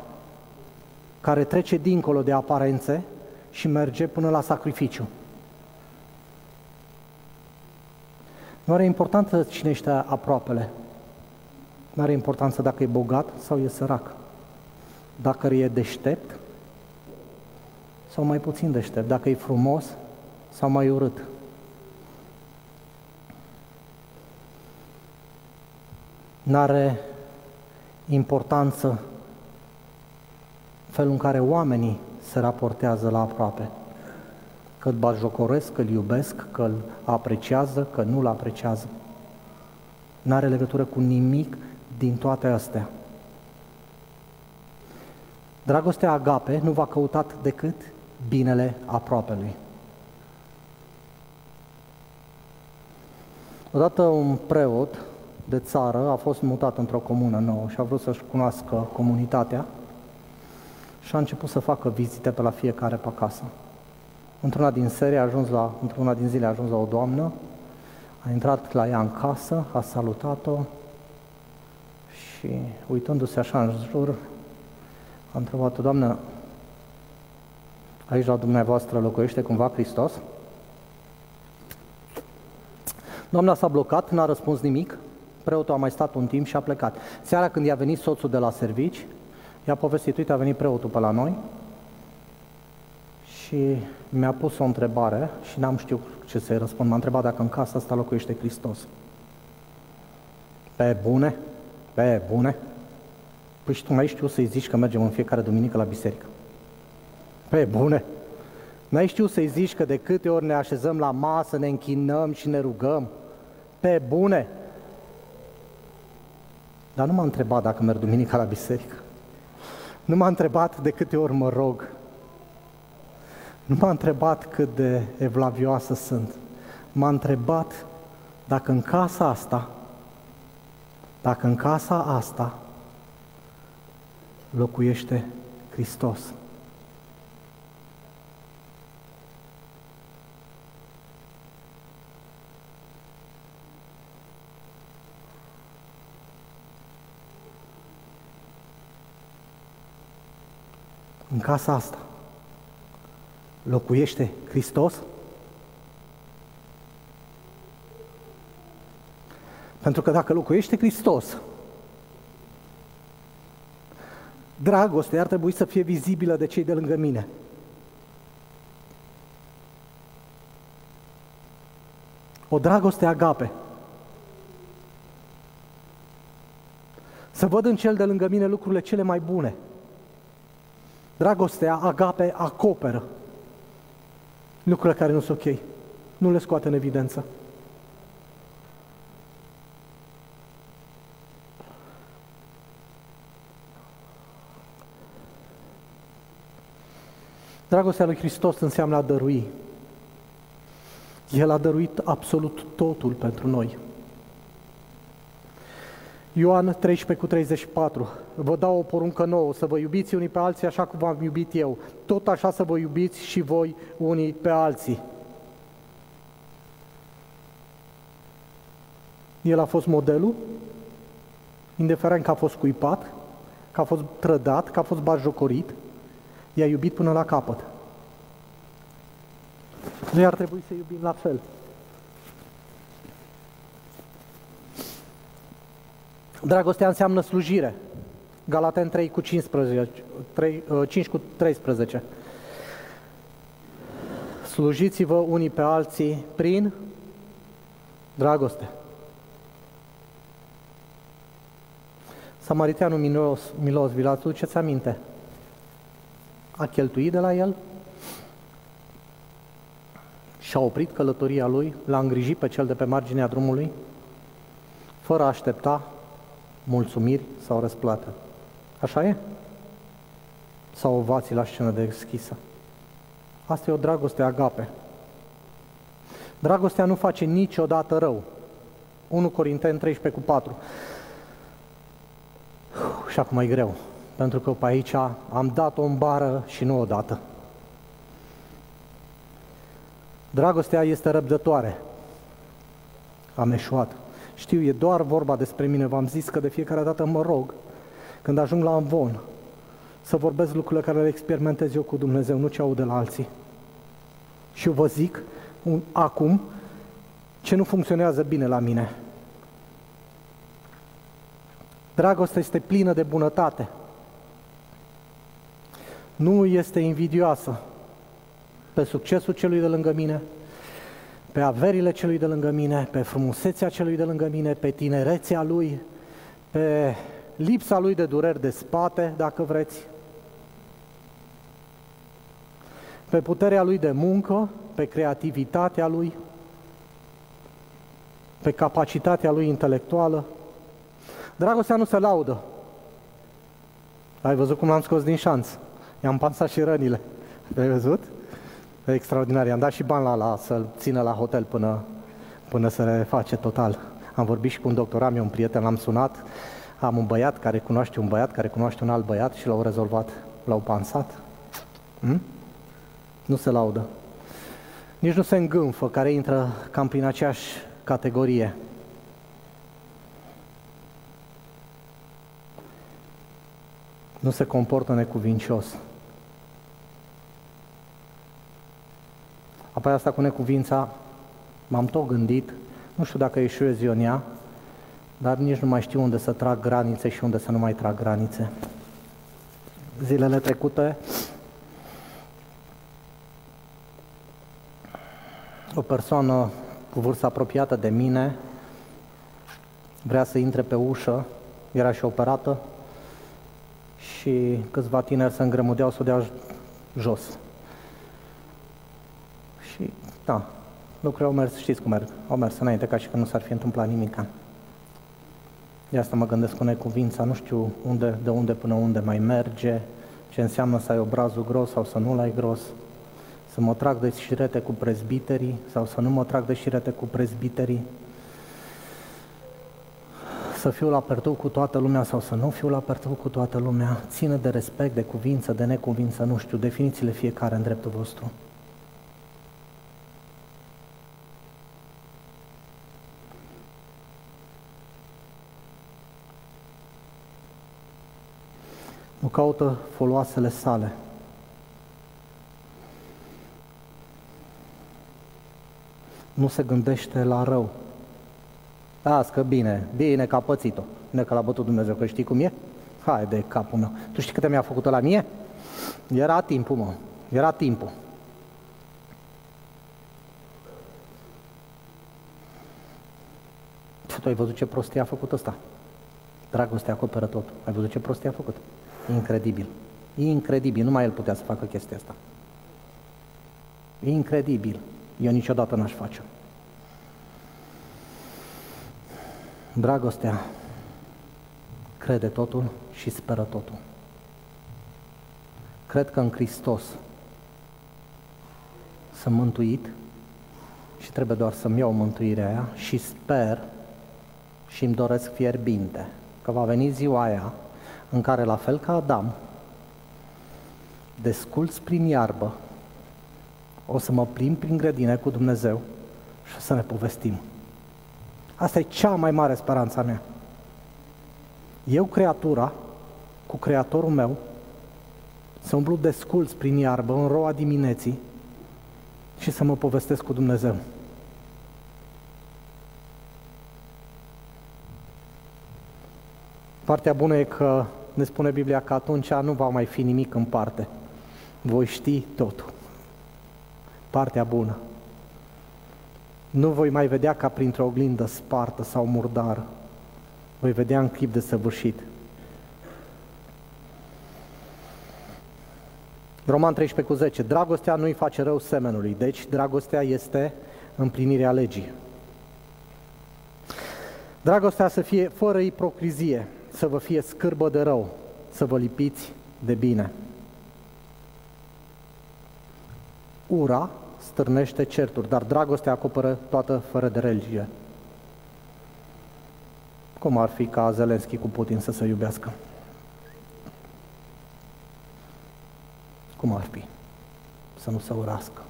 care trece dincolo de aparențe și merge până la sacrificiu. Nu are importanță cine este aproapele. Nu are importanță dacă e bogat sau e sărac. Dacă e deștept sau mai puțin deștept. Dacă e frumos sau mai urât. N-are importanță felul în care oamenii se raportează la aproape. Că îl bajocoresc, că îl iubesc, că îl apreciază, că nu îl apreciază. N-are legătură cu nimic din toate astea. Dragostea agape nu va căutat decât binele aproapelui. Odată un preot de țară a fost mutat într-o comună nouă și a vrut să-și cunoască comunitatea și a început să facă vizite pe la fiecare pe acasă. Într-una din serie a ajuns la, într-una din zile a ajuns la o doamnă, a intrat la ea în casă, a salutat-o și uitându-se așa în jur, a întrebat-o, Doamnă, aici la dumneavoastră locuiește cumva Hristos? Doamna s-a blocat, n-a răspuns nimic, preotul a mai stat un timp și a plecat. Seara când i-a venit soțul de la servici, i-a povestit, uite, a venit preotul pe la noi și mi-a pus o întrebare și n-am știut ce să-i răspund. M-a întrebat dacă în casa asta locuiește Hristos. Pe bune? Pe bune? Păi și tu mai știu să-i zici că mergem în fiecare duminică la biserică. Pe bune? N-ai știu să-i zici că de câte ori ne așezăm la masă, ne închinăm și ne rugăm? Pe bune? Dar nu m-a întrebat dacă merg duminica la biserică. Nu m-a întrebat de câte ori mă rog. Nu m-a întrebat cât de evlavioasă sunt. M-a întrebat dacă în casa asta, dacă în casa asta locuiește Hristos. În casa asta locuiește Hristos? Pentru că dacă locuiește Hristos, dragostea ar trebui să fie vizibilă de cei de lângă mine. O dragoste agape. Să văd în cel de lângă mine lucrurile cele mai bune. Dragostea agape acoperă lucrurile care nu sunt ok. Nu le scoate în evidență. Dragostea lui Hristos înseamnă a dărui. El a dăruit absolut totul pentru noi. Ioan 13 cu 34. Vă dau o poruncă nouă, să vă iubiți unii pe alții așa cum v-am iubit eu. Tot așa să vă iubiți și voi unii pe alții. El a fost modelul, indiferent că a fost cuipat, că a fost trădat, că a fost bajocorit, i-a iubit până la capăt. Noi ar trebui să iubim la fel. Dragostea înseamnă slujire. Galaten 3 cu 15, 3, 5 cu 13. Slujiți-vă unii pe alții prin dragoste. Samariteanul milos, milos vi l ce aminte? A cheltuit de la el și-a oprit călătoria lui, l-a îngrijit pe cel de pe marginea drumului, fără a aștepta mulțumiri sau răsplată. Așa e? sau ovații la scenă deschisă. Asta e o dragoste agape. Dragostea nu face niciodată rău. 1 Corinteni 13 cu 4. Și acum e greu, pentru că pe aici am dat-o în bară și nu odată. Dragostea este răbdătoare. Am eșuat. Știu, e doar vorba despre mine. V-am zis că de fiecare dată mă rog, când ajung la învon, să vorbesc lucrurile care le experimentez eu cu Dumnezeu, nu ce aud de la alții. Și eu vă zic un, acum ce nu funcționează bine la mine. Dragostea este plină de bunătate. Nu este invidioasă pe succesul celui de lângă mine, pe averile celui de lângă mine, pe frumusețea celui de lângă mine, pe tinerețea lui, pe lipsa lui de dureri de spate, dacă vreți, pe puterea lui de muncă, pe creativitatea lui, pe capacitatea lui intelectuală. Dragostea nu se laudă. Ai văzut cum l-am scos din șanț? I-am pansat și rănile. Ai văzut? Extraordinar. I-am dat și bani la, la să-l țină la hotel până, până să le face total. Am vorbit și cu un doctor, am eu un prieten, l-am sunat, am un băiat care cunoaște un băiat, care cunoaște un alt băiat și l-au rezolvat, l-au pansat. Hmm? Nu se laudă. Nici nu se îngânfă, care intră cam prin aceeași categorie. Nu se comportă necuvincios. Apoi asta cu necuvința, m-am tot gândit, nu știu dacă eșuez eu în ea, dar nici nu mai știu unde să trag granițe și unde să nu mai trag granițe. Zilele trecute, o persoană cu vârstă apropiată de mine vrea să intre pe ușă, era și operată, și câțiva tineri se îngrămudeau să o dea jos. Și, da, lucrurile au mers, știți cum merg, au mers înainte ca și că nu s-ar fi întâmplat nimic. De asta mă gândesc cu necuvința, nu știu unde, de unde până unde mai merge, ce înseamnă să ai obrazul gros sau să nu-l ai gros, să mă trag de șirete cu prezbiterii sau să nu mă trag de șirete cu prezbiterii, să fiu la pertu cu toată lumea sau să nu fiu la pertu cu toată lumea, ține de respect, de cuvință, de necuvință, nu știu, definițiile fiecare în dreptul vostru. Nu caută foloasele sale. Nu se gândește la rău. Las că bine, bine că a pățit-o. Bine că l-a bătut Dumnezeu, că știi cum e? Hai de capul meu. Tu știi câte mi-a făcut la mie? Era timpul, mă. Era timpul. Și tu ai văzut ce prostie a făcut ăsta? Dragostea acoperă tot. Ai văzut ce prostie a făcut? Incredibil. Incredibil. Numai el putea să facă chestia asta. Incredibil. Eu niciodată n-aș face-o. Dragostea crede totul și speră totul. Cred că în Hristos sunt mântuit și trebuie doar să-mi iau mântuirea aia și sper și îmi doresc fierbinte că va veni ziua aia în care, la fel ca Adam, desculți prin iarbă, o să mă plimb prin grădine cu Dumnezeu și o să ne povestim. Asta e cea mai mare speranța mea. Eu, creatura, cu creatorul meu, să umblu desculți prin iarbă, în roa dimineții și să mă povestesc cu Dumnezeu. Partea bună e că ne spune Biblia că atunci nu va mai fi nimic în parte. Voi ști totul. Partea bună. Nu voi mai vedea ca printr-o oglindă spartă sau murdară. Voi vedea în clip de săvârșit. Roman 13 cu 10. Dragostea nu-i face rău semenului, deci dragostea este împlinirea legii. Dragostea să fie fără ipocrizie, să vă fie scârbă de rău, să vă lipiți de bine. Ura stârnește certuri, dar dragostea acoperă toată fără de religie. Cum ar fi ca Zelenski cu Putin să se iubească? Cum ar fi să nu se urască?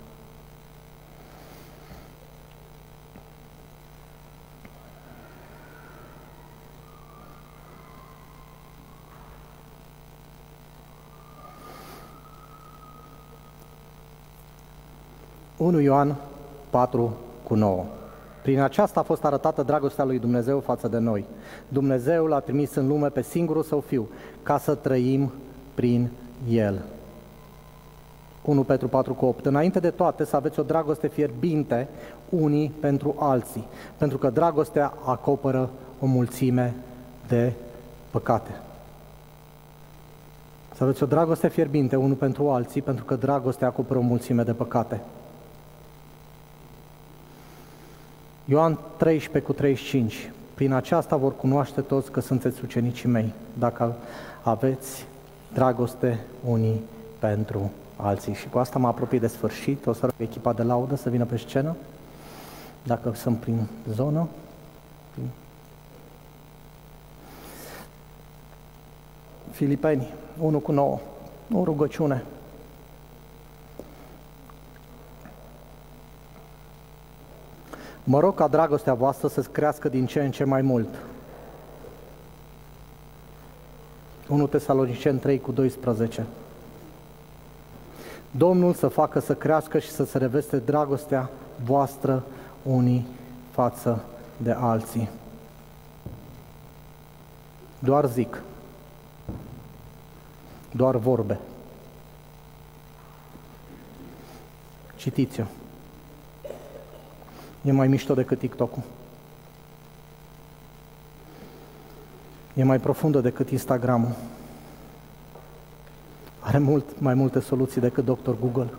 Unu Ioan 4 cu 9. Prin aceasta a fost arătată dragostea lui Dumnezeu față de noi. Dumnezeu l-a trimis în lume pe singurul său fiu, ca să trăim prin el. 1 Petru 4 cu 8. Înainte de toate să aveți o dragoste fierbinte unii pentru alții, pentru că dragostea acoperă o mulțime de păcate. Să aveți o dragoste fierbinte unul pentru alții, pentru că dragostea acoperă o mulțime de păcate. Ioan 13 cu 35. Prin aceasta vor cunoaște toți că sunteți ucenicii mei, dacă aveți dragoste unii pentru alții. Și cu asta mă apropii de sfârșit. O să rog echipa de laudă să vină pe scenă, dacă sunt prin zonă. Filipeni 1 cu 9. O rugăciune. Mă rog ca dragostea voastră să crească din ce în ce mai mult. 1 Tesalonicen 3 cu 12. Domnul să facă să crească și să se reveste dragostea voastră unii față de alții. Doar zic, doar vorbe. Citiți-o. E mai mișto decât TikTok-ul. E mai profundă decât Instagram-ul. Are mult mai multe soluții decât Dr. Google.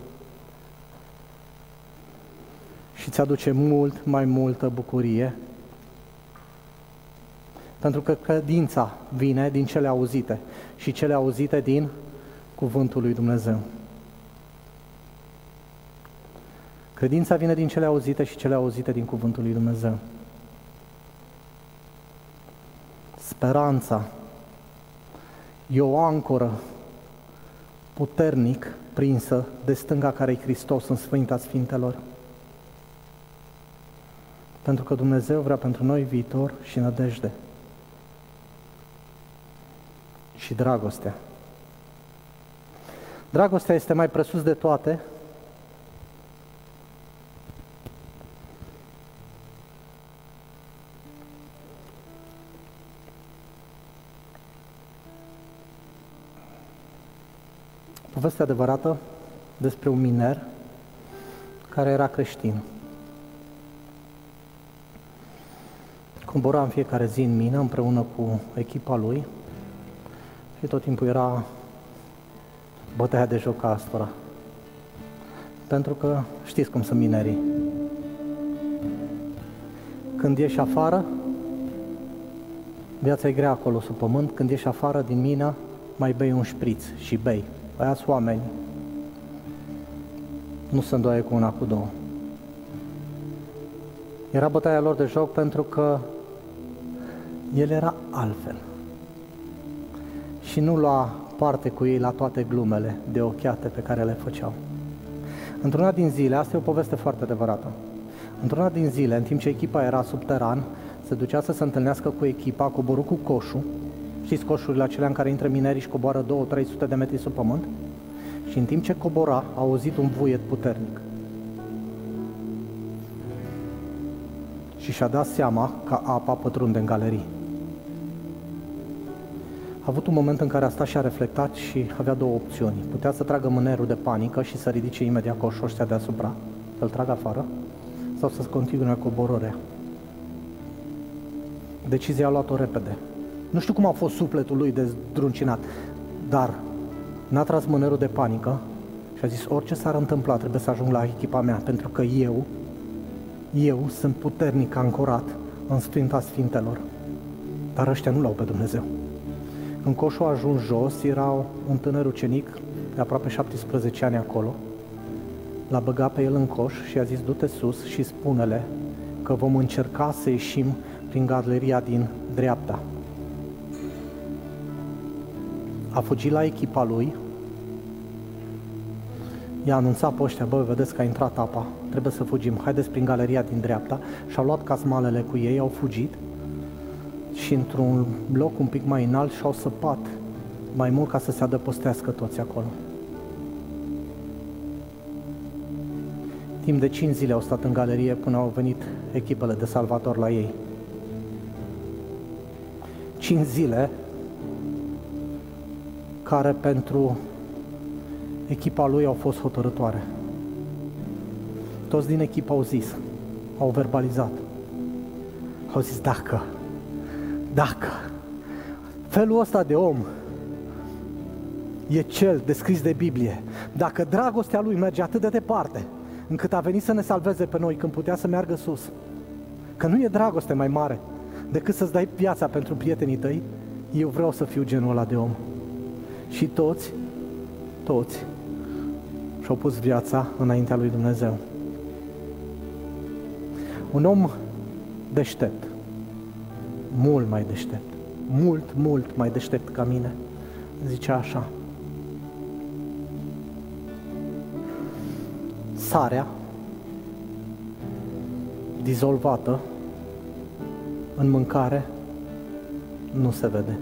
Și ți aduce mult mai multă bucurie. Pentru că credința vine din cele auzite și cele auzite din cuvântul lui Dumnezeu. Credința vine din cele auzite și cele auzite din cuvântul lui Dumnezeu. Speranța e o ancoră puternic prinsă de stânga care e Hristos în Sfânta Sfintelor. Pentru că Dumnezeu vrea pentru noi viitor și nădejde. Și dragostea. Dragostea este mai presus de toate poveste adevărată despre un miner care era creștin. Cobora în fiecare zi în mină împreună cu echipa lui și tot timpul era bătaia de joc astora. Pentru că știți cum sunt minerii. Când ieși afară, viața e grea acolo sub pământ, când ieși afară din mină, mai bei un șpriț și bei băiați oameni, nu se îndoaie cu una, cu două. Era bătaia lor de joc pentru că el era altfel. Și nu lua parte cu ei la toate glumele de ochiate pe care le făceau. Într-una din zile, asta e o poveste foarte adevărată, într-una din zile, în timp ce echipa era subteran, se ducea să se întâlnească cu echipa, coborât cu coșul, Știți coșurile acelea în care intră minerii și coboară 2-300 de metri sub pământ? Și în timp ce cobora, a auzit un vuiet puternic. Și și-a dat seama că apa pătrunde în galerii. A avut un moment în care a stat și a reflectat și avea două opțiuni. Putea să tragă mânerul de panică și să ridice imediat coșul ăștia deasupra, să-l tragă afară, sau să continue coborârea. Decizia a luat-o repede. Nu știu cum a fost sufletul lui zdruncinat, dar n-a tras mânerul de panică și a zis, orice s-ar întâmpla, trebuie să ajung la echipa mea, pentru că eu, eu sunt puternic ancorat în Sfânta Sfintelor. Dar ăștia nu l-au pe Dumnezeu. În coșul a ajuns jos, era un tânăr ucenic de aproape 17 ani acolo L-a băgat pe el în coș și a zis, du-te sus și spune-le că vom încerca să ieșim prin galeria din dreapta. A fugit la echipa lui, i-a anunțat pe ăștia, bă, vedeți că a intrat apa, trebuie să fugim, haideți prin galeria din dreapta. Și-au luat casmalele cu ei, au fugit. Și într-un loc un pic mai înalt și-au săpat mai mult ca să se adăpostească toți acolo. Timp de 5 zile au stat în galerie până au venit echipele de salvator la ei. 5 zile care pentru echipa lui au fost hotărătoare. Toți din echipă au zis, au verbalizat. Au zis, dacă, dacă felul ăsta de om e cel descris de Biblie, dacă dragostea lui merge atât de departe, încât a venit să ne salveze pe noi când putea să meargă sus, că nu e dragoste mai mare decât să-ți dai viața pentru prietenii tăi, eu vreau să fiu genul ăla de om. Și toți, toți, și-au pus viața înaintea lui Dumnezeu. Un om deștept, mult mai deștept, mult, mult mai deștept ca mine, zicea așa, sarea dizolvată în mâncare nu se vede.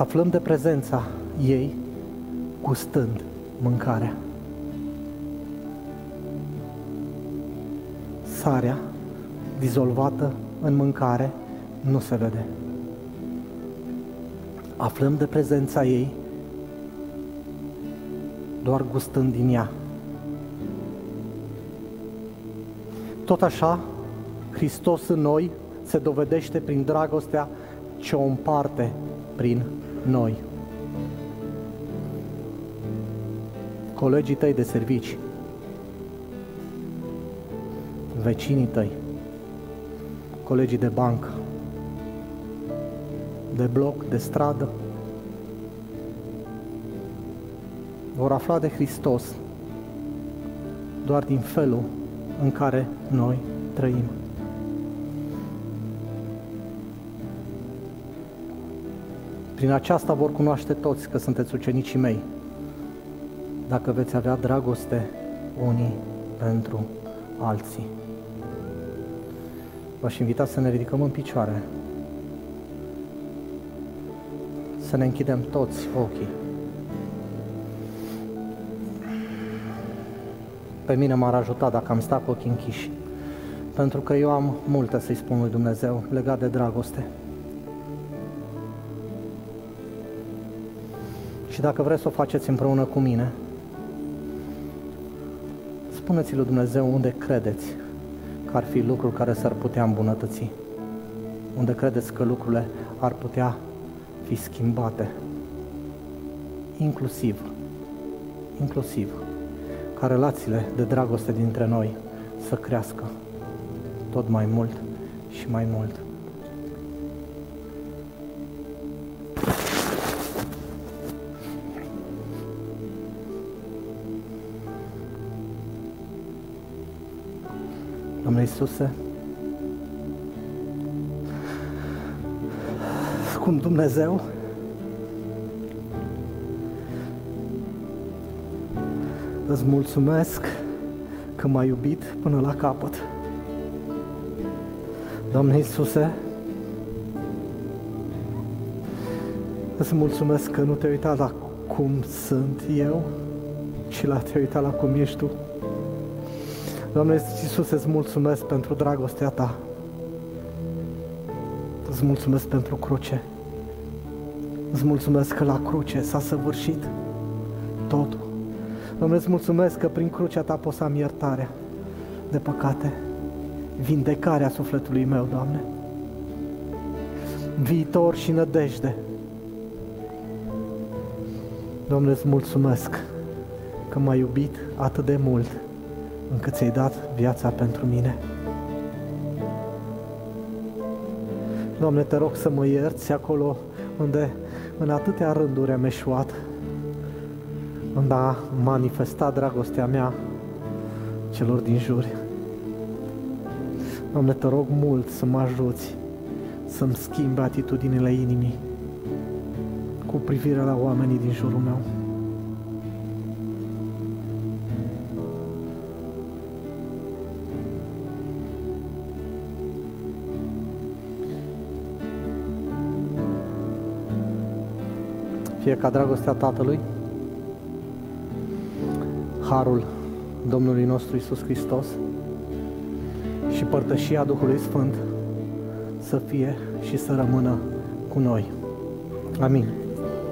Aflăm de prezența ei gustând mâncarea. Sarea dizolvată în mâncare nu se vede. Aflăm de prezența ei doar gustând din ea. Tot așa, Hristos în noi se dovedește prin dragostea ce o împarte prin noi. Colegii tăi de servici, vecinii tăi, colegii de bancă, de bloc, de stradă, vor afla de Hristos. Doar din felul în care noi trăim. Prin aceasta vor cunoaște toți că sunteți ucenicii mei, dacă veți avea dragoste unii pentru alții. V-aș invita să ne ridicăm în picioare, să ne închidem toți ochii. Pe mine m-ar ajuta dacă am stat cu ochii închiși, pentru că eu am multe să-i spun lui Dumnezeu legat de dragoste. Și dacă vreți să o faceți împreună cu mine, spuneți lui Dumnezeu unde credeți că ar fi lucruri care s-ar putea îmbunătăți, unde credeți că lucrurile ar putea fi schimbate, inclusiv, inclusiv ca relațiile de dragoste dintre noi să crească tot mai mult și mai mult. Domnule Iisuse, cum Dumnezeu Îți mulțumesc că m-ai iubit până la capăt. Doamne Iisuse, îți mulțumesc că nu te-ai uitat la cum sunt eu, ci la te-ai uitat la cum ești Tu. Doamne Iisuse, îți mulțumesc pentru dragostea Ta. Îți mulțumesc pentru cruce. Îți mulțumesc că la cruce s-a săvârșit totul. Doamne, îți mulțumesc că prin crucea Ta pot să am iertarea de păcate, vindecarea sufletului meu, Doamne, viitor și nădejde. Doamne, îți mulțumesc că m-ai iubit atât de mult încât ți-ai dat viața pentru mine. Doamne, te rog să mă ierți acolo unde în atâtea rânduri am eșuat în a manifesta dragostea mea celor din jur. Doamne, te rog mult să mă ajuți să-mi schimbe atitudinile inimii cu privire la oamenii din jurul meu. Fie ca dragostea Tatălui, Harul Domnului nostru Isus Hristos și părtășia Duhului Sfânt să fie și să rămână cu noi. Amin.